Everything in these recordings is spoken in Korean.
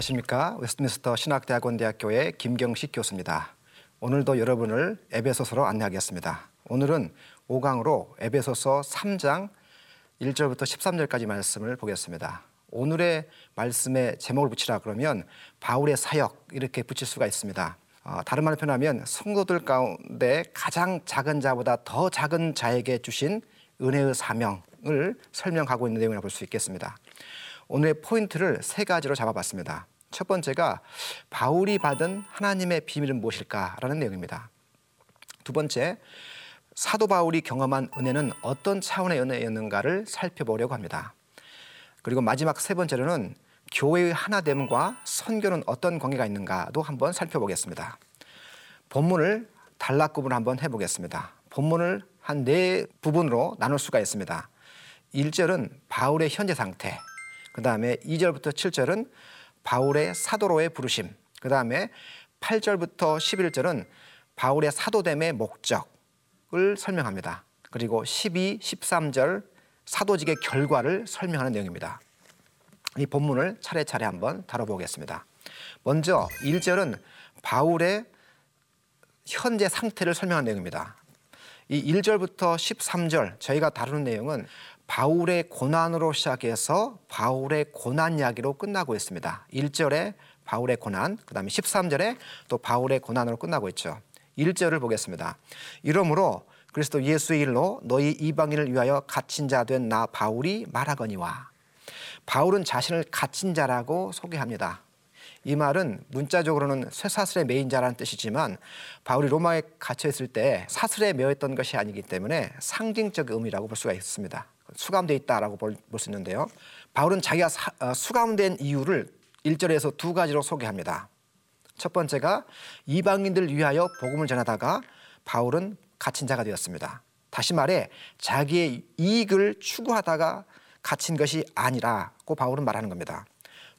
안녕하십니까 웨스트민스터 신학대학원대학교의 김경식 교수입니다. 오늘도 여러분을 에베소서로 안내하겠습니다. 오늘은 5강으로 에베소서 3장 1절부터 13절까지 말씀을 보겠습니다. 오늘의 말씀에 제목을 붙이라 그러면 바울의 사역 이렇게 붙일 수가 있습니다. 어, 다른 말로 표현하면 성도들 가운데 가장 작은 자보다 더 작은 자에게 주신 은혜의 사명을 설명하고 있는 내용이라고 볼 수 있겠습니다. 오늘의 포인트를 세 가지로 잡아봤습니다. 첫 번째가 바울이 받은 하나님의 비밀은 무엇일까라는 내용입니다. 두 번째, 사도 바울이 경험한 은혜는 어떤 차원의 은혜였는가를 살펴보려고 합니다. 그리고 마지막 세 번째로는 교회의 하나됨과 선교는 어떤 관계가 있는가도 한번 살펴보겠습니다. 본문을 단락 구분 한번 해보겠습니다. 본문을 한 네 부분으로 나눌 수가 있습니다. 1절은 바울의 현재 상태, 그 다음에 2절부터 7절은 바울의 사도로의 부르심, 그 다음에 8절부터 11절은 바울의 사도됨의 목적을 설명합니다. 그리고 12, 13절 사도직의 결과를 설명하는 내용입니다. 이 본문을 차례차례 한번 다뤄보겠습니다. 먼저 1절은 바울의 현재 상태를 설명한 내용입니다. 이 1절부터 13절 저희가 다루는 내용은 바울의 고난으로 시작해서 바울의 고난 이야기로 끝나고 있습니다. 1절에 바울의 고난, 그 다음에 13절에 또 바울의 고난으로 끝나고 있죠. 1절을 보겠습니다. 이러므로 그리스도 예수의 일로 너희 이방인을 위하여 갇힌 자 된 나 바울이 말하거니와 바울은 자신을 갇힌 자라고 소개합니다. 이 말은 문자적으로는 쇠사슬에 매인 자라는 뜻이지만 바울이 로마에 갇혀 있을 때 사슬에 매어 있던 것이 아니기 때문에 상징적 의미라고 볼 수가 있습니다. 수감돼 있다라고 볼 수 있는데요. 바울은 자기가 사, 어, 수감된 이유를 1절에서 두 가지로 소개합니다. 첫 번째가 이방인들 위하여 복음을 전하다가 바울은 갇힌 자가 되었습니다. 다시 말해 자기의 이익을 추구하다가 갇힌 것이 아니라고 바울은 말하는 겁니다.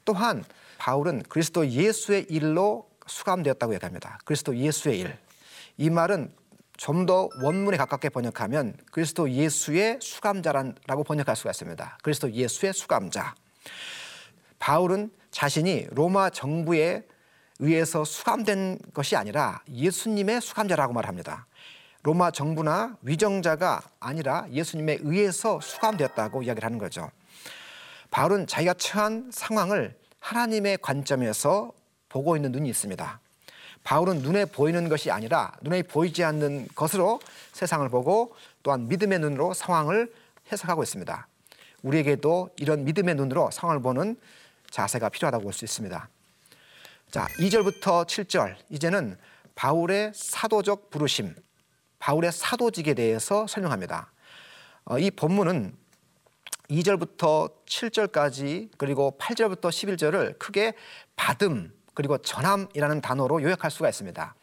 또한 바울은 그리스도 예수의 일로 수감되었다고 얘기합니다. 그리스도 예수의 일. 이 말은 좀 더 원문에 가깝게 번역하면 그리스도 예수의 수감자라고 번역할 수가 있습니다. 그리스도 예수의 수감자. 바울은 자신이 로마 정부에 의해서 수감된 것이 아니라 예수님의 수감자라고 말합니다. 로마 정부나 위정자가 아니라 예수님에 의해서 수감되었다고 이야기를 하는 거죠. 바울은 자기가 처한 상황을 하나님의 관점에서 보고 있는 눈이 있습니다. 바울은 눈에 보이는 것이 아니라 눈에 보이지 않는 것으로 세상을 보고 또한 믿음의 눈으로 상황을 해석하고 있습니다. 우리에게도 이런 믿음의 눈으로 상황을 보는 자세가 필요하다고 볼 수 있습니다. 자, 2절부터 7절 이제는 바울의 사도적 부르심, 바울의 사도직에 대해서 설명합니다. 어, 이 본문은 2절부터 7절까지 그리고 8절부터 11절을 크게 받음 그리고 전함이라는 단어로 요약할 수가 있습니다.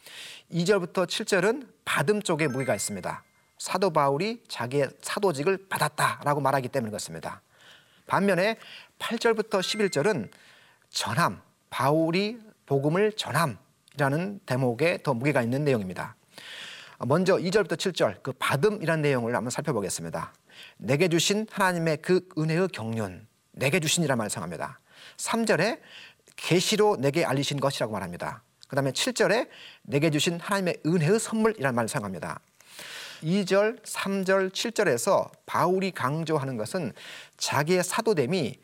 2절부터 7절은 받음 쪽에 무게가 있습니다. 사도 바울이 자기의 사도직을 받았다라고 말하기 때문인 것입니다. 반면에 8절부터 11절은 전함, 바울이 복음을 전함이라는 대목에 더 무게가 있는 내용입니다. 먼저 2절부터 7절 그 받음이라는 내용을 한번 살펴보겠습니다. 내게 주신 하나님의 그 은혜의 경륜, 내게 주신이라 말씀합니다. 3절에 계시로 내게 알리신 것이라고 말합니다. 그 다음에 7절에 내게 주신 하나님의 은혜의 선물이라는 말을 사용합니다. 2절, 3절, 7절에서 바울이 강조하는 것은 자기의 사도됨이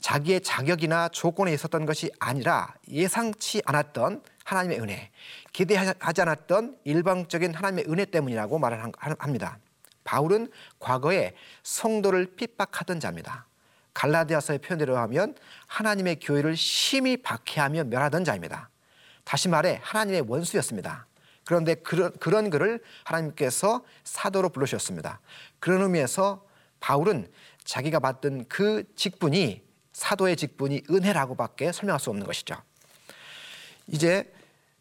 자기의 자격이나 조건에 있었던 것이 아니라 예상치 않았던 하나님의 은혜, 기대하지 않았던 일방적인 하나님의 은혜 때문이라고 말을 합니다. 바울은 과거에 성도를 핍박하던 자입니다. 갈라디아서의 표현대로 하면 하나님의 교회를 심히 박해하며 멸하던 자입니다. 다시 말해 하나님의 원수였습니다. 그런데 그런, 그런 그를 하나님께서 사도로 부르셨습니다. 그런 의미에서 바울은 자기가 받던 그 직분이 사도의 직분이 은혜라고밖에 설명할 수 없는 것이죠. 이제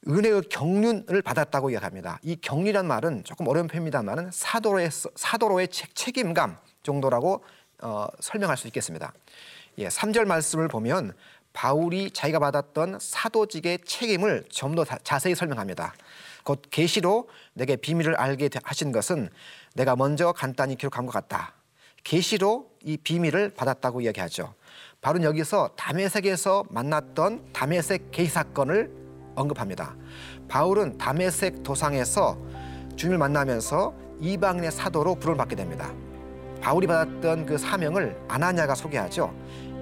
은혜의 경륜을 받았다고 이야기합니다. 이 경륜이란 말은 조금 어려운 표현입니다만 사도로의, 사도로의 책임감 정도라고 어, 설명할 수 있겠습니다. 예, 3절 말씀을 보면 바울이 자기가 받았던 사도직의 책임을 좀 더 자세히 설명합니다. 곧 계시로 내게 비밀을 알게 하신 것은 내가 먼저 간단히 기록한 것 같다. 계시로 이 비밀을 받았다고 이야기하죠. 바로 여기서 다메섹에서 만났던 다메섹 게이 사건을 언급합니다. 바울은 다메섹 도상에서 주님을 만나면서 이방인의 사도로 부름을 받게 됩니다. 바울이 받았던 그 사명을 아나냐가 소개하죠.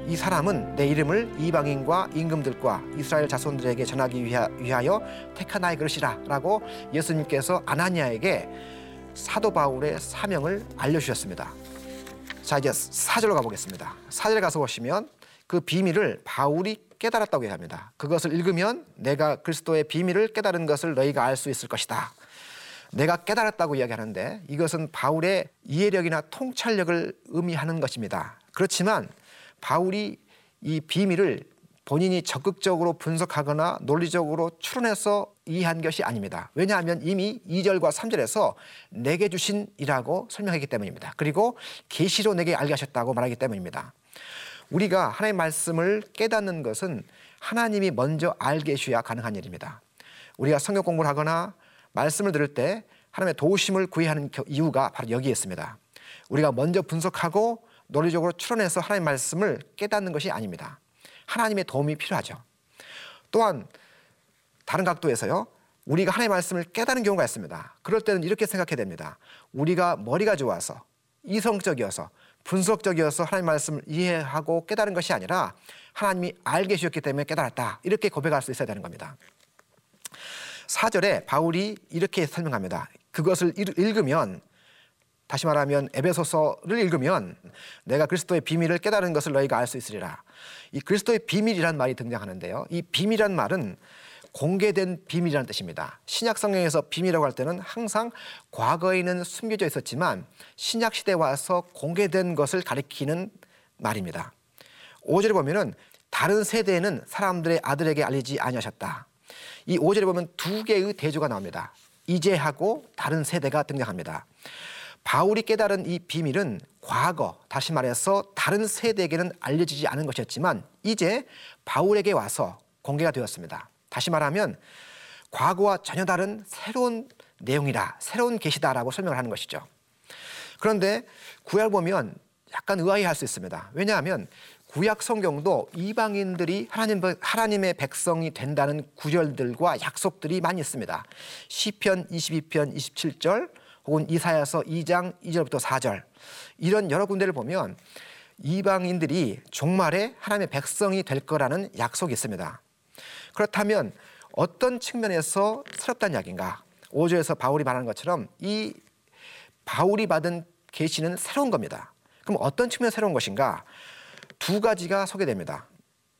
이 사람은 내 이름을 이방인과 임금들과 이스라엘 자손들에게 전하기 위하여 택한 나의 그릇이라라고 예수님께서 아나니아에게 사도 바울의 사명을 알려주셨습니다. 자 이제 사절로 가보겠습니다. 사절에 가서 보시면 그 비밀을 바울이 깨달았다고 얘기합니다. 그것을 읽으면 내가 그리스도의 비밀을 깨달은 것을 너희가 알 수 있을 것이다. 내가 깨달았다고 이야기하는데 이것은 바울의 이해력이나 통찰력을 의미하는 것입니다. 그렇지만 바울이 이 비밀을 본인이 적극적으로 분석하거나 논리적으로 추론해서 이해한 것이 아닙니다. 왜냐하면 이미 2절과 3절에서 내게 주신이라고 설명했기 때문입니다. 그리고 계시로 내게 알게 하셨다고 말하기 때문입니다. 우리가 하나님의 말씀을 깨닫는 것은 하나님이 먼저 알게 해주셔야 가능한 일입니다. 우리가 성경 공부를 하거나 말씀을 들을 때 하나님의 도우심을 구해야 하는 이유가 바로 여기에 있습니다. 우리가 먼저 분석하고 논리적으로 추론해서 하나님의 말씀을 깨닫는 것이 아닙니다. 하나님의 도움이 필요하죠. 또한 다른 각도에서요. 우리가 하나님의 말씀을 깨닫는 경우가 있습니다. 그럴 때는 이렇게 생각해야 됩니다. 우리가 머리가 좋아서 이성적이어서 분석적이어서 하나님 말씀을 이해하고 깨달은 것이 아니라 하나님이 알게 주셨기 때문에 깨달았다. 이렇게 고백할 수 있어야 되는 겁니다. 4절에 바울이 이렇게 설명합니다. 그것을 읽으면 다시 말하면 에베소서를 읽으면 내가 그리스도의 비밀을 깨달은 것을 너희가 알 수 있으리라. 이 그리스도의 비밀이란 말이 등장하는데요. 이 비밀이란 말은 공개된 비밀이라는 뜻입니다. 신약 성경에서 비밀이라고 할 때는 항상 과거에는 숨겨져 있었지만 신약 시대에 와서 공개된 것을 가리키는 말입니다. 5절에 보면은 다른 세대에는 사람들의 아들에게 알리지 아니하셨다. 이 5절에 보면 두 개의 대조가 나옵니다. 이제하고 다른 세대가 등장합니다. 바울이 깨달은 이 비밀은 과거, 다시 말해서 다른 세대에게는 알려지지 않은 것이었지만 이제 바울에게 와서 공개가 되었습니다. 다시 말하면 과거와 전혀 다른 새로운 내용이다, 새로운 계시다라고 설명을 하는 것이죠. 그런데 구약 보면 약간 의아해할 수 있습니다. 왜냐하면 구약 성경도 이방인들이 하나님 하나님의 백성이 된다는 구절들과 약속들이 많이 있습니다. 시편 22편 27절 혹은 이사야서 2장 2절부터 4절 이런 여러 군데를 보면 이방인들이 종말에 하나님의 백성이 될 거라는 약속이 있습니다. 그렇다면 어떤 측면에서 새롭다는 이야기인가? 5조에서 바울이 말하는 것처럼 이 바울이 받은 계시는 새로운 겁니다. 그럼 어떤 측면에서 새로운 것인가? 두 가지가 소개됩니다.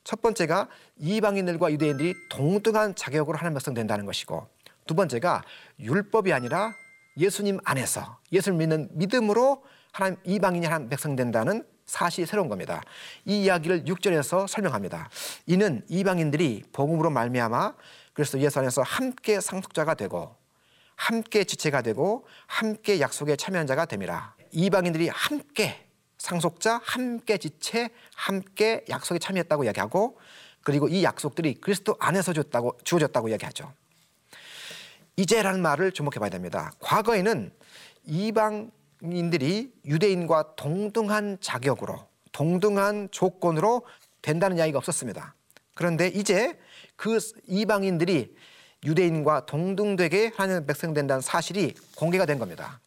첫 번째가 이방인들과 유대인들이 동등한 자격으로 하나님 백성 된다는 것이고 두 번째가 율법이 아니라 예수님 안에서 예수를 믿는 믿음으로 하나님 이방인이 하나님 백성 된다는 사실이 새로운 겁니다. 이 이야기를 6절에서 설명합니다. 이는 이방인들이 복음으로 말미암아 그래서 예수 안에서 함께 상속자가 되고 함께 지체가 되고 함께 약속에 참여한 자가 됨이라. 이방인들이 함께 상속자, 함께 지체, 함께 약속에 참여했다고 이야기하고 그리고 이 약속들이 그리스도 안에서 줬다고 주어졌다고 이야기하죠. 이제라는 말을 주목해 봐야 됩니다. 과거에는 이방 인들이 유대인과 동등한 자격으로 동등한 조건으로 된다는 이야기가 없었습니다. 그런데 이제 그 이방인들이 유대인과 동등되게 하나님 백성 된다는 사실이 공개가 된 겁니다.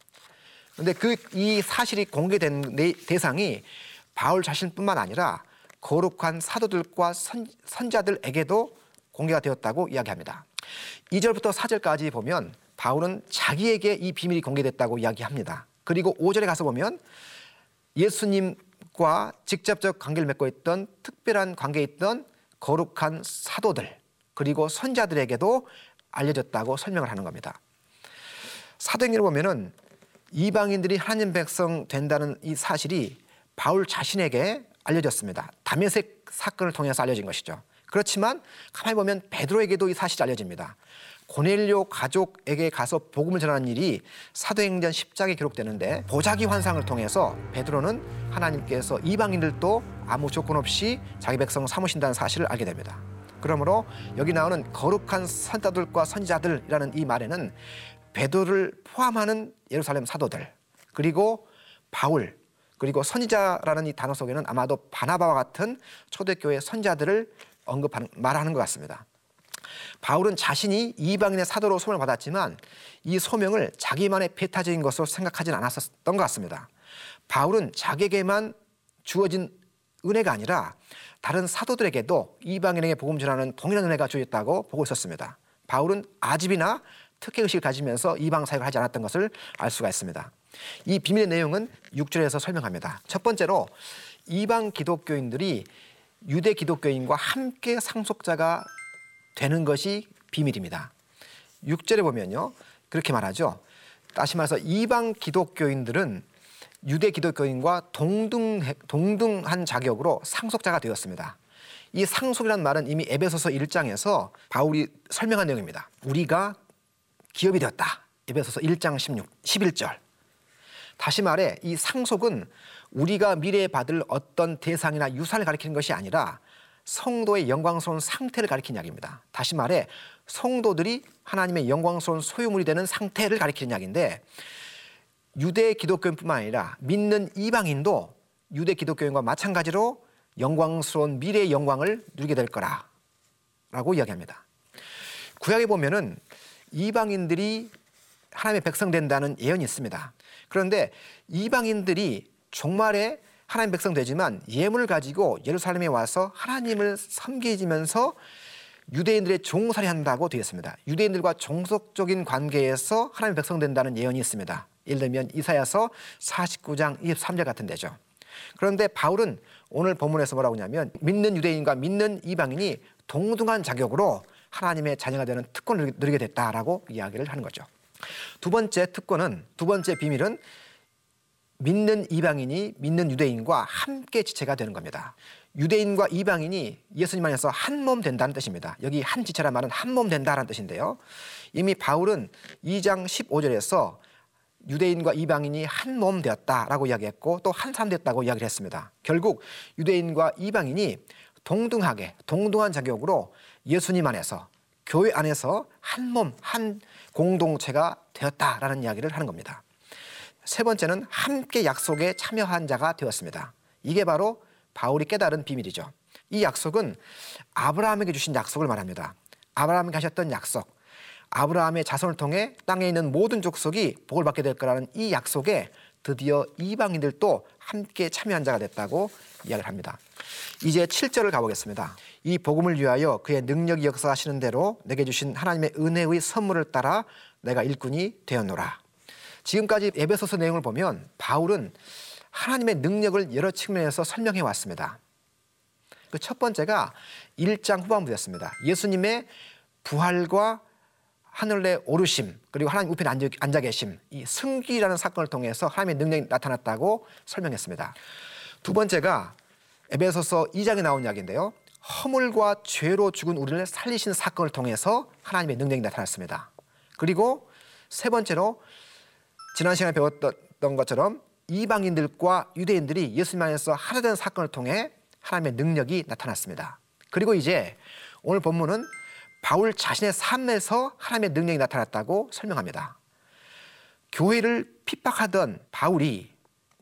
그런데 그 이 사실이 공개된 대상이 바울 자신뿐만 아니라 거룩한 사도들과 선, 선자들에게도 공개가 되었다고 이야기합니다. 2절부터 4절까지 보면 바울은 자기에게 이 비밀이 공개됐다고 이야기합니다. 그리고 5절에 가서 보면 예수님과 직접적 관계를 맺고 있던 특별한 관계에 있던 거룩한 사도들 그리고 선자들에게도 알려졌다고 설명을 하는 겁니다. 사도행전을 보면은 이방인들이 하나님 백성 된다는 이 사실이 바울 자신에게 알려졌습니다. 다메섹 사건을 통해서 알려진 것이죠. 그렇지만 가만히 보면 베드로에게도 이 사실이 알려집니다. 고넬료 가족에게 가서 복음을 전하는 일이 사도행전 10장에 기록되는데 보자기 환상을 통해서 베드로는 하나님께서 이방인들도 아무 조건 없이 자기 백성 삼으신다는 사실을 알게 됩니다. 그러므로 여기 나오는 거룩한 선자들과 선지자들이라는 이 말에는 베드로를 포함하는 예루살렘 사도들 그리고 바울 그리고 선지자라는 이 단어 속에는 아마도 바나바와 같은 초대교회 선자들을 언급하는 말하는 것 같습니다. 바울은 자신이 이방인의 사도로 소명을 받았지만 이 소명을 자기만의 배타적인 것으로 생각하지는 않았었던 것 같습니다. 바울은 자기에게만 주어진 은혜가 아니라 다른 사도들에게도 이방인에게 복음 전하는 동일한 은혜가 주어졌다고 보고 있었습니다. 바울은 아집이나 특혜 의식을 가지면서 이방 사역을 하지 않았던 것을 알 수가 있습니다. 이 비밀의 내용은 6절에서 설명합니다. 첫 번째로 이방 기독교인들이 유대 기독교인과 함께 상속자가 되는 것이 비밀입니다. 6절에 보면요. 그렇게 말하죠. 다시 말해서 이방 기독교인들은 유대 기독교인과 동등, 동등한 자격으로 상속자가 되었습니다. 이 상속이라는 말은 이미 에베소서 1장에서 바울이 설명한 내용입니다. 우리가 기업이 되었다. 에베소서 1장 16, 11절. 다시 말해 이 상속은 우리가 미래에 받을 어떤 대상이나 유산을 가리키는 것이 아니라 성도의 영광스러운 상태를 가리키는 이야기입니다. 다시 말해 성도들이 하나님의 영광스러운 소유물이 되는 상태를 가리키는 이야기인데 유대 기독교인뿐만 아니라 믿는 이방인도 유대 기독교인과 마찬가지로 영광스러운 미래의 영광을 누리게 될 거라라고 이야기합니다. 구약에 보면은 이방인들이 하나님의 백성 된다는 예언이 있습니다. 그런데 이방인들이 종말에 하나님 백성 되지만 예물을 가지고 예루살렘에 와서 하나님을 섬기면서 유대인들의 종살이 한다고 되어 있습니다. 유대인들과 종속적인 관계에서 하나님 백성 된다는 예언이 있습니다. 예를 들면 이사야서 49장 23절 같은 데죠. 그런데 바울은 오늘 본문에서 뭐라고 하냐면 믿는 유대인과 믿는 이방인이 동등한 자격으로 하나님의 자녀가 되는 특권을 누리게 됐다라고 이야기를 하는 거죠. 두 번째 특권은 두 번째 비밀은 믿는 이방인이 믿는 유대인과 함께 지체가 되는 겁니다. 유대인과 이방인이 예수님 안에서 한 몸 된다는 뜻입니다. 여기 한 지체란 말은 한 몸 된다는 뜻인데요. 이미 바울은 2장 15절에서 유대인과 이방인이 한 몸 되었다라고 이야기했고 또 한 사람 됐다고 이야기를 했습니다. 결국 유대인과 이방인이 동등하게 동등한 자격으로 예수님 안에서 교회 안에서 한 몸, 한 공동체가 되었다라는 이야기를 하는 겁니다. 세 번째는 함께 약속에 참여한 자가 되었습니다. 이게 바로 바울이 깨달은 비밀이죠. 이 약속은 아브라함에게 주신 약속을 말합니다. 아브라함이 가셨던 약속, 아브라함의 자손을 통해 땅에 있는 모든 족속이 복을 받게 될 거라는 이 약속에 드디어 이방인들도 함께 참여한 자가 됐다고 이야기를 합니다. 이제 7절을 가보겠습니다. 이 복음을 위하여 그의 능력이 역사하시는 대로 내게 주신 하나님의 은혜의 선물을 따라 내가 일꾼이 되었노라. 지금까지 에베소서 내용을 보면 바울은 하나님의 능력을 여러 측면에서 설명해 왔습니다. 그 첫 번째가 1장 후반부였습니다. 예수님의 부활과 하늘에 오르심 그리고 하나님 우편에 앉아, 앉아 계심 이 승기라는 사건을 통해서 하나님의 능력이 나타났다고 설명했습니다. 두 번째가 에베소서 2장에 나온 이야기인데요. 허물과 죄로 죽은 우리를 살리신 사건을 통해서 하나님의 능력이 나타났습니다. 그리고 세 번째로 지난 시간에 배웠던 것처럼 이방인들과 유대인들이 예수님 안에서 하나 된 사건을 통해 하나님의 능력이 나타났습니다. 그리고 이제 오늘 본문은 바울 자신의 삶에서 하나님의 능력이 나타났다고 설명합니다. 교회를 핍박하던 바울이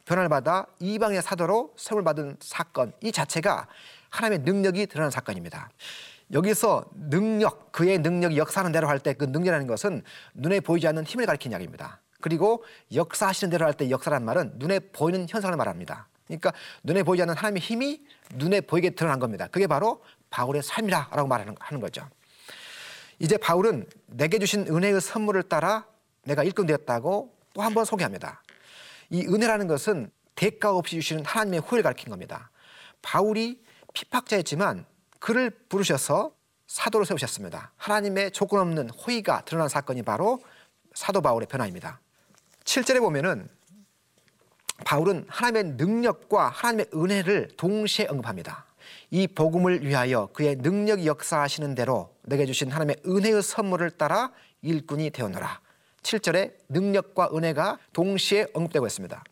변화를 받아 이방의 사도로 세움을 받은 사건 이 자체가 하나님의 능력이 드러난 사건입니다. 여기서 능력, 그의 능력이 역사하는 대로 할 때 그 능력이라는 것은 눈에 보이지 않는 힘을 가리키는 이야기입니다. 그리고 역사하시는 대로 할 때 역사란 말은 눈에 보이는 현상을 말합니다. 그러니까 눈에 보이지 않는 하나님의 힘이 눈에 보이게 드러난 겁니다. 그게 바로 바울의 삶이라고 말하는 거죠. 이제 바울은 내게 주신 은혜의 선물을 따라 내가 일꾼 되었다고 또 한 번 소개합니다. 이 은혜라는 것은 대가 없이 주시는 하나님의 후회를 가리킨 겁니다. 바울이 피팍자였지만 그를 부르셔서 사도로 세우셨습니다. 하나님의 조건 없는 호의가 드러난 사건이 바로 사도 바울의 변화입니다. 7절에 보면은 바울은 하나님의 능력과 하나님의 은혜를 동시에 언급합니다. 이 복음을 위하여 그의 능력이 역사하시는 대로 내게 주신 하나님의 은혜의 선물을 따라 일꾼이 되었노라. 7절에 능력과 은혜가 동시에 언급되고 있습니다.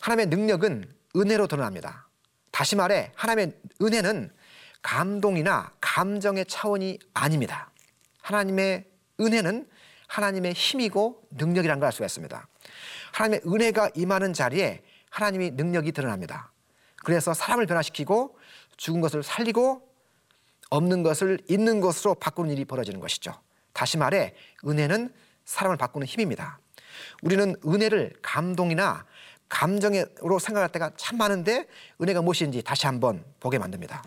하나님의 능력은 은혜로 드러납니다. 다시 말해 하나님의 은혜는 감동이나 감정의 차원이 아닙니다. 하나님의 은혜는 하나님의 힘이고 능력이라는 걸알 수가 있습니다. 하나님의 은혜가 임하는 자리에 하나님이 능력이 드러납니다. 그래서 사람을 변화시키고 죽은 것을 살리고 없는 것을 있는 것으로 바꾸는 일이 벌어지는 것이죠. 다시 말해 은혜는 사람을 바꾸는 힘입니다. 우리는 은혜를 감동이나 감정으로 생각할 때가 참 많은데 은혜가 무엇인지 다시 한번 보게 만듭니다.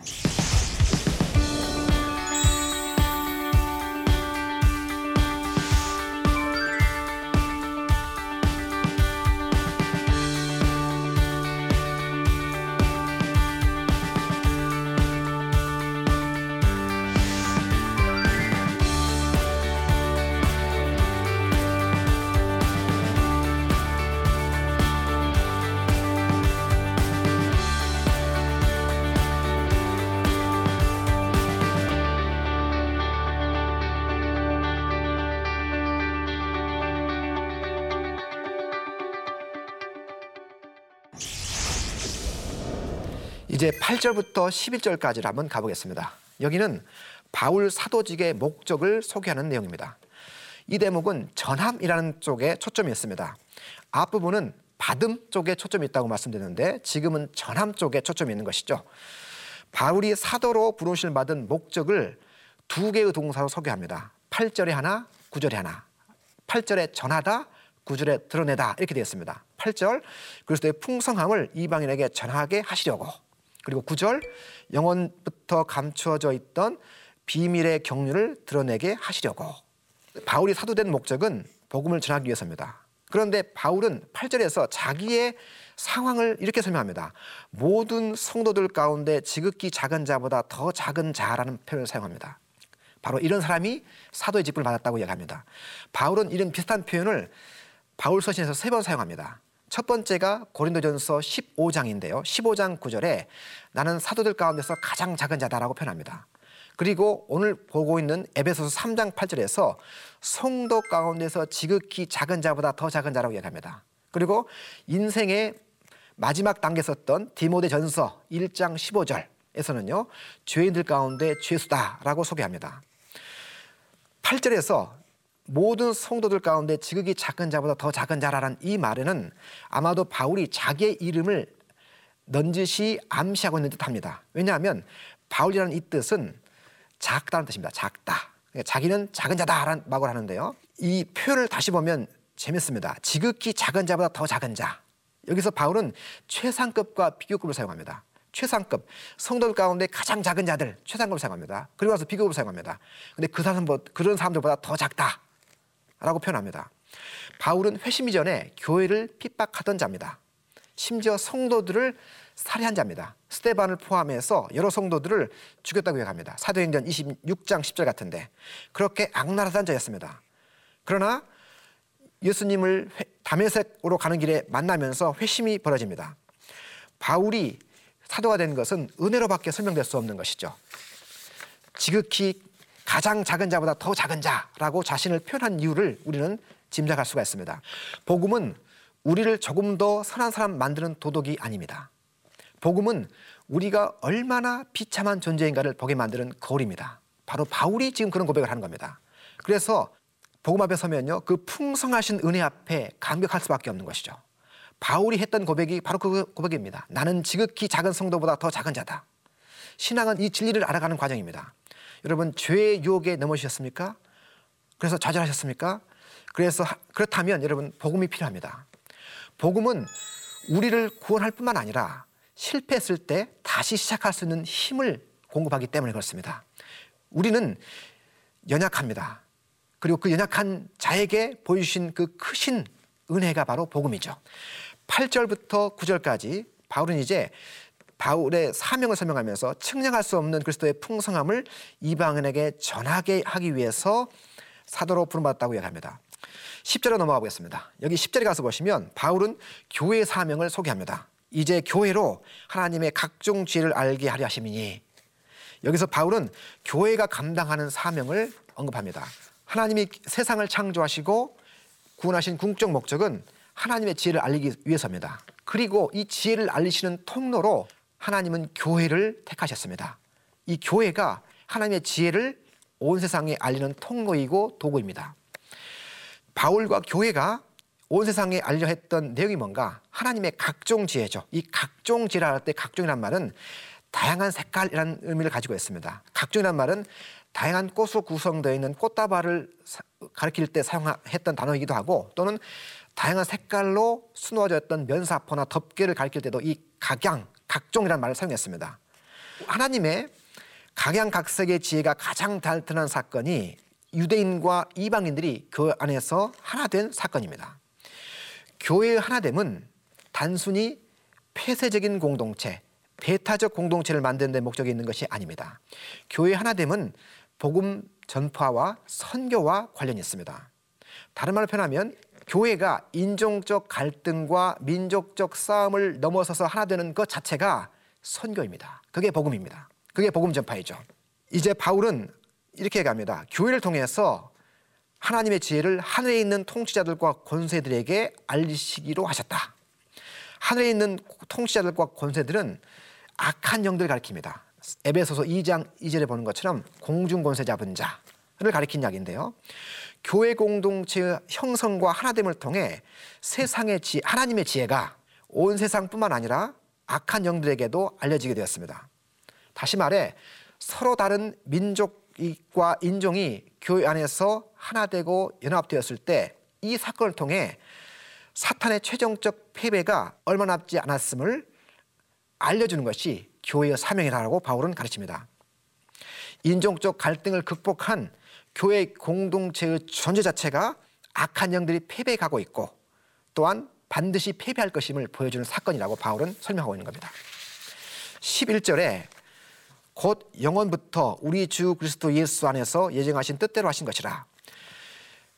이제 8절부터 11절까지를 한번 가보겠습니다. 여기는 바울 사도직의 목적을 소개하는 내용입니다. 이 대목은 전함이라는 쪽에 초점이 있습니다. 앞부분은 받음 쪽에 초점이 있다고 말씀드렸는데 지금은 전함 쪽에 초점이 있는 것이죠. 바울이 사도로 부르심을 받은 목적을 두 개의 동사로 소개합니다. 8절에 하나, 9절에 하나. 8절에 전하다, 9절에 드러내다 이렇게 되어 있습니다. 8절 그리스도의 풍성함을 이방인에게 전하게 하시려고 그리고 9절 영원부터 감추어져 있던 비밀의 경륜을 드러내게 하시려고 바울이 사도된 목적은 복음을 전하기 위해서입니다. 그런데 바울은 8절에서 자기의 상황을 이렇게 설명합니다. 모든 성도들 가운데 지극히 작은 자보다 더 작은 자라는 표현을 사용합니다. 바로 이런 사람이 사도의 직분을 받았다고 이야기합니다. 바울은 이런 비슷한 표현을 바울 서신에서 세 번 사용합니다. 첫 번째가 고린도전서 15장인데요. 15장 9절에 나는 사도들 가운데서 가장 작은 자다라고 표현합니다. 그리고 오늘 보고 있는 에베소서 3장 8절에서 성도 가운데서 지극히 작은 자보다 더 작은 자라고 얘기합니다. 그리고 인생의 마지막 단계 썼던 디모데 전서 1장 15절에서는요. 죄인들 가운데 죄수다라고 소개합니다. 8절에서 모든 성도들 가운데 지극히 작은 자보다 더 작은 자라는 이 말에는 아마도 바울이 자기의 이름을 넌지시 암시하고 있는 듯합니다. 왜냐하면 바울이라는 이 뜻은 작다는 뜻입니다. 작다. 그러니까 자기는 작은 자다라는 말을 하는데요. 이 표현을 다시 보면 재밌습니다. 지극히 작은 자보다 더 작은 자. 여기서 바울은 최상급과 비교급을 사용합니다. 최상급 성도들 가운데 가장 작은 자들 최상급을 사용합니다. 그리고 나서 비교급을 사용합니다. 근데 그 사람 그런 사람들보다 더 작다. 라고 표현합니다. 바울은 회심 이전에 교회를 핍박하던 자입니다. 심지어 성도들을 살해한 자입니다. 스테반을 포함해서 여러 성도들을 죽였다고 얘기합니다. 사도행전 26장 10절 같은데 그렇게 악랄하던 자였습니다. 그러나 예수님을 담에색으로 가는 길에 만나면서 회심이 벌어집니다. 바울이 사도가 된 것은 은혜로밖에 설명될 수 없는 것이죠. 지극히 가장 작은 자보다 더 작은 자라고 자신을 표현한 이유를 우리는 짐작할 수가 있습니다. 복음은 우리를 조금 더 선한 사람 만드는 도덕이 아닙니다. 복음은 우리가 얼마나 비참한 존재인가를 보게 만드는 거울입니다. 바로 바울이 지금 그런 고백을 하는 겁니다. 그래서 복음 앞에 서면요, 그 풍성하신 은혜 앞에 감격할 수밖에 없는 것이죠. 바울이 했던 고백이 바로 그 고백입니다. 나는 지극히 작은 성도보다 더 작은 자다. 신앙은 이 진리를 알아가는 과정입니다. 여러분 죄의 유혹에 넘어지셨습니까? 그래서 좌절하셨습니까? 그래서 그렇다면 여러분 복음이 필요합니다. 복음은 우리를 구원할 뿐만 아니라 실패했을 때 다시 시작할 수 있는 힘을 공급하기 때문에 그렇습니다. 우리는 연약합니다. 그리고 그 연약한 자에게 보여주신 그 크신 은혜가 바로 복음이죠. 8절부터 9절까지 바울은 이제 바울의 사명을 설명하면서 측량할 수 없는 그리스도의 풍성함을 이방인에게 전하게 하기 위해서 사도로 부름받았다고 얘기합니다. 10절에 넘어가 보겠습니다. 여기 10절에 가서 보시면 바울은 교회 사명을 소개합니다. 이제 교회로 하나님의 각종 지혜를 알게 하려 하심이니 여기서 바울은 교회가 감당하는 사명을 언급합니다. 하나님이 세상을 창조하시고 구원하신 궁극적 목적은 하나님의 지혜를 알리기 위해서입니다. 그리고 이 지혜를 알리시는 통로로 하나님은 교회를 택하셨습니다. 이 교회가 하나님의 지혜를 온 세상에 알리는 통로이고 도구입니다. 바울과 교회가 온 세상에 알려 했던 내용이 뭔가 하나님의 각종 지혜죠. 이 각종 지혜를 할때 각종이란 말은 다양한 색깔이라는 의미를 가지고 있습니다. 각종이란 말은 다양한 꽃으로 구성되어 있는 꽃다발을 가리킬 때 사용했던 단어이기도 하고 또는 다양한 색깔로 수놓아져 있던 면사포나 덮개를 가리킬 때도 이 각양, 각종이라는 말을 사용했습니다. 하나님의 각양각색의 지혜가 가장 달튼한 사건이 유대인과 이방인들이 교회 안에서 하나 된 사건입니다. 교회의 하나됨은 단순히 폐쇄적인 공동체, 배타적 공동체를 만드는 데 목적이 있는 것이 아닙니다. 교회 하나됨은 복음 전파와 선교와 관련이 있습니다. 다른 말로 표현하면 교회가 인종적 갈등과 민족적 싸움을 넘어서서 하나 되는 것 자체가 선교입니다. 그게 복음입니다. 그게 복음 전파이죠. 이제 바울은 이렇게 갑니다. 교회를 통해서 하나님의 지혜를 하늘에 있는 통치자들과 권세들에게 알리시기로 하셨다. 하늘에 있는 통치자들과 권세들은 악한 영들을 가리킵니다. 에베소서 2장 2절에 보는 것처럼 공중 권세 잡은 자 를 가리킨 이야기인데요. 교회 공동체의 형성과 하나됨을 통해 세상의 지 하나님의 지혜가 온 세상뿐만 아니라 악한 영들에게도 알려지게 되었습니다. 다시 말해 서로 다른 민족과 인종이 교회 안에서 하나 되고 연합되었을 때 이 사건을 통해 사탄의 최종적 패배가 얼마 남지 않았음을 알려주는 것이 교회의 사명이라고 바울은 가르칩니다. 인종적 갈등을 극복한 교회 공동체의 존재 자체가 악한 영들이 패배가고 있고 또한 반드시 패배할 것임을 보여주는 사건이라고 바울은 설명하고 있는 겁니다. 11절에 곧 영원부터 우리 주 그리스도 예수 안에서 예정하신 뜻대로 하신 것이라.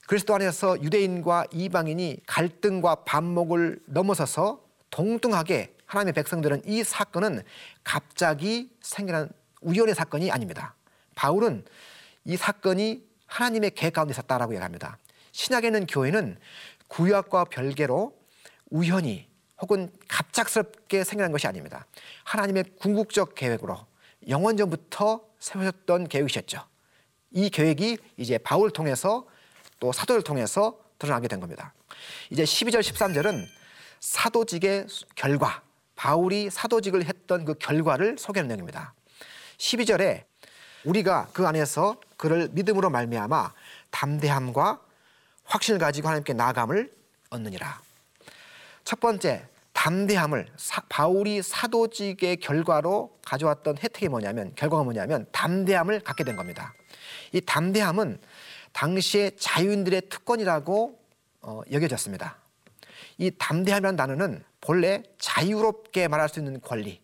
그리스도 안에서 유대인과 이방인이 갈등과 반목을 넘어서서 동등하게 하나님의 백성들은 이 사건은 갑자기 생겨난 우연의 사건이 아닙니다. 바울은 이 사건이 하나님의 계획 가운데 있었다라고 얘기합니다. 신약에는 교회는 구약과 별개로 우연히 혹은 갑작스럽게 생겨난 것이 아닙니다. 하나님의 궁극적 계획으로 영원 전부터 세우셨던 계획이셨죠. 이 계획이 이제 바울 통해서 또 사도를 통해서 드러나게 된 겁니다. 이제 12절 13절은 사도직의 결과, 바울이 사도직을 했던 그 결과를 소개하는 내용입니다. 12절에 우리가 그 안에서 그를 믿음으로 말미암아 담대함과 확신을 가지고 하나님께 나감을 얻느니라. 첫 번째 담대함을 사, 바울이 사도직의 결과로 가져왔던 혜택이 뭐냐면 결과가 뭐냐면 담대함을 갖게 된 겁니다. 이 담대함은 당시의 자유인들의 특권이라고 어, 여겨졌습니다. 이 담대함이라는 단어는 본래 자유롭게 말할 수 있는 권리,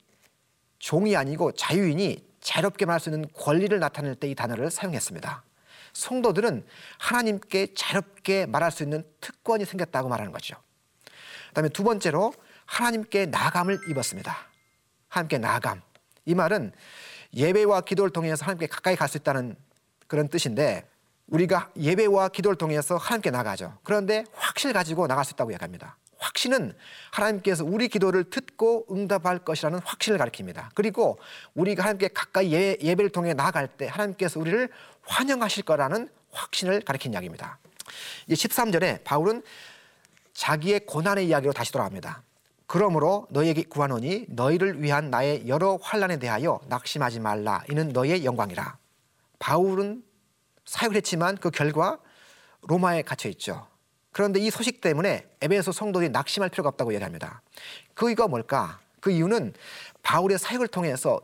종이 아니고 자유인이 자유롭게 말할 수 있는 권리를 나타낼 때 이 단어를 사용했습니다. 성도들은 하나님께 자유롭게 말할 수 있는 특권이 생겼다고 말하는 거죠. 그다음에 두 번째로 하나님께 나감을 입었습니다. 하나님께 나감. 이 말은 예배와 기도를 통해서 하나님께 가까이 갈 수 있다는 그런 뜻인데 우리가 예배와 기도를 통해서 하나님께 나가죠. 그런데 확신을 가지고 나갈 수 있다고 얘기합니다. 확신은 하나님께서 우리 기도를 듣고 응답할 것이라는 확신을 가리킵니다. 그리고 우리가 하나님께 가까이 예, 예배를 통해 나아갈 때 하나님께서 우리를 환영하실 거라는 확신을 가리킨 이야기입니다. 이제 13절에 바울은 자기의 고난의 이야기로 다시 돌아갑니다. 그러므로 너에게 구하노니 너희를 위한 나의 여러 환란에 대하여 낙심하지 말라. 이는 너의 영광이라. 바울은 사역을 했지만 그 결과 로마에 갇혀 있죠. 그런데 이 소식 때문에 에베소 성도들이 낙심할 필요가 없다고 얘기합니다. 그 이유가 뭘까? 그 이유는 바울의 사역을 통해서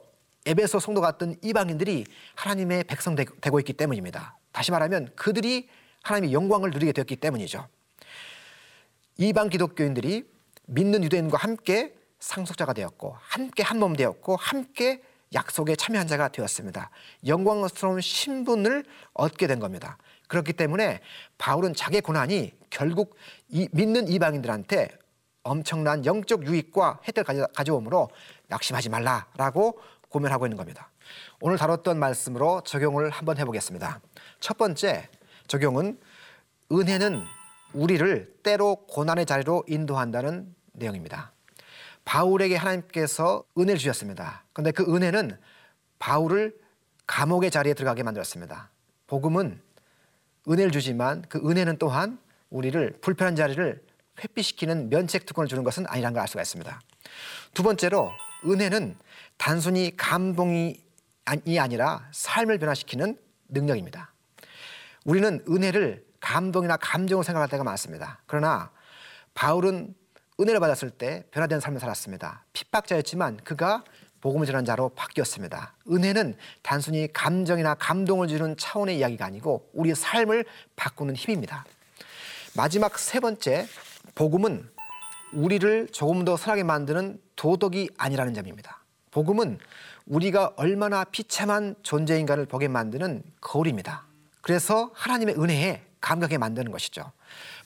에베소 성도 같은 이방인들이 하나님의 백성 되고 있기 때문입니다. 다시 말하면 그들이 하나님의 영광을 누리게 되었기 때문이죠. 이방 기독교인들이 믿는 유대인과 함께 상속자가 되었고 함께 한 몸 되었고 함께 약속에 참여한 자가 되었습니다. 영광스러운 신분을 얻게 된 겁니다. 그렇기 때문에 바울은 자기 고난이 결국 이, 믿는 이방인들한테 엄청난 영적 유익과 혜택을 가져오므로 낙심하지 말라라고 고면하고 있는 겁니다. 오늘 다뤘던 말씀으로 적용을 한번 해보겠습니다. 첫 번째 적용은 은혜는 우리를 때로 고난의 자리로 인도한다는 내용입니다. 바울에게 하나님께서 은혜를 주셨습니다. 그런데 그 은혜는 바울을 감옥의 자리에 들어가게 만들었습니다. 복음은 은혜를 주지만 그 은혜는 또한 우리를 불편한 자리를 회피시키는 면책 특권을 주는 것은 아니라는 걸알 수가 있습니다. 두 번째로 은혜는 단순히 감동이 아니라 삶을 변화시키는 능력입니다. 우리는 은혜를 감동이나 감정을 생각할 때가 많습니다. 그러나 바울은 은혜를 받았을 때 변화된 삶을 살았습니다. 핍박자였지만 그가 복음을 전한 자로 바뀌었습니다. 은혜는 단순히 감정이나 감동을 주는 차원의 이야기가 아니고 우리의 삶을 바꾸는 힘입니다. 마지막 세 번째, 복음은 우리를 조금 더 선하게 만드는 도덕이 아니라는 점입니다. 복음은 우리가 얼마나 비참한 존재인가를 보게 만드는 거울입니다. 그래서 하나님의 은혜에 감격에 만드는 것이죠.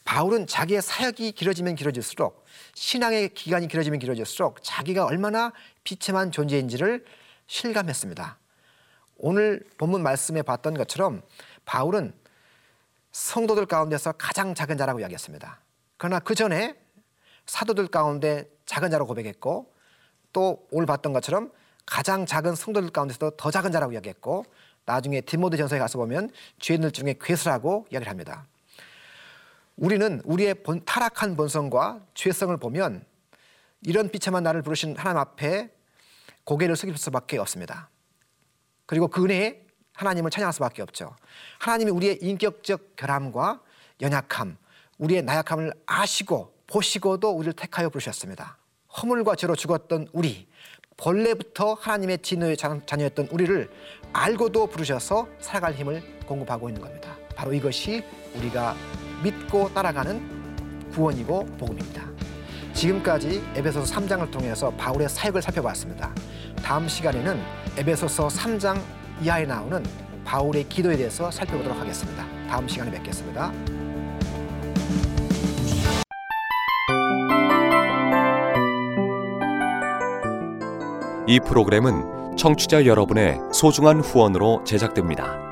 바울은 자기의 사역이 길어지면 길어질수록 신앙의 기간이 길어지면 길어질수록 자기가 얼마나 비참한 존재인지를 실감했습니다. 오늘 본문 말씀에 봤던 것처럼 바울은 성도들 가운데서 가장 작은 자라고 이야기했습니다. 그러나 그 전에 사도들 가운데 작은 자로 고백했고 또 오늘 봤던 것처럼 가장 작은 성도들 가운데서도 더 작은 자라고 이야기했고 나중에 디모데 전서에 가서 보면 죄인들 중에 괴수라고 이야기를 합니다. 우리는 우리의 본, 타락한 본성과 죄성을 보면 이런 비참한 나를 부르신 하나님 앞에 고개를 숙일 수밖에 없습니다. 그리고 그 은혜에 하나님을 찬양할 수밖에 없죠. 하나님이 우리의 인격적 결함과 연약함, 우리의 나약함을 아시고 보시고도 우리를 택하여 부르셨습니다. 허물과 죄로 죽었던 우리, 본래부터 하나님의 진노의 자녀였던 우리를 알고도 부르셔서 살아갈 힘을 공급하고 있는 겁니다. 바로 이것이 우리가 믿고 따라가는 구원이고 복음입니다. 지금까지 에베소서 3장을 통해서 바울의 사역을 살펴봤습니다. 다음 시간에는 에베소서 3장 이하에 나오는 바울의 기도에 대해서 살펴보도록 하겠습니다. 다음 시간에 뵙겠습니다. 이 프로그램은 청취자 여러분의 소중한 후원으로 제작됩니다.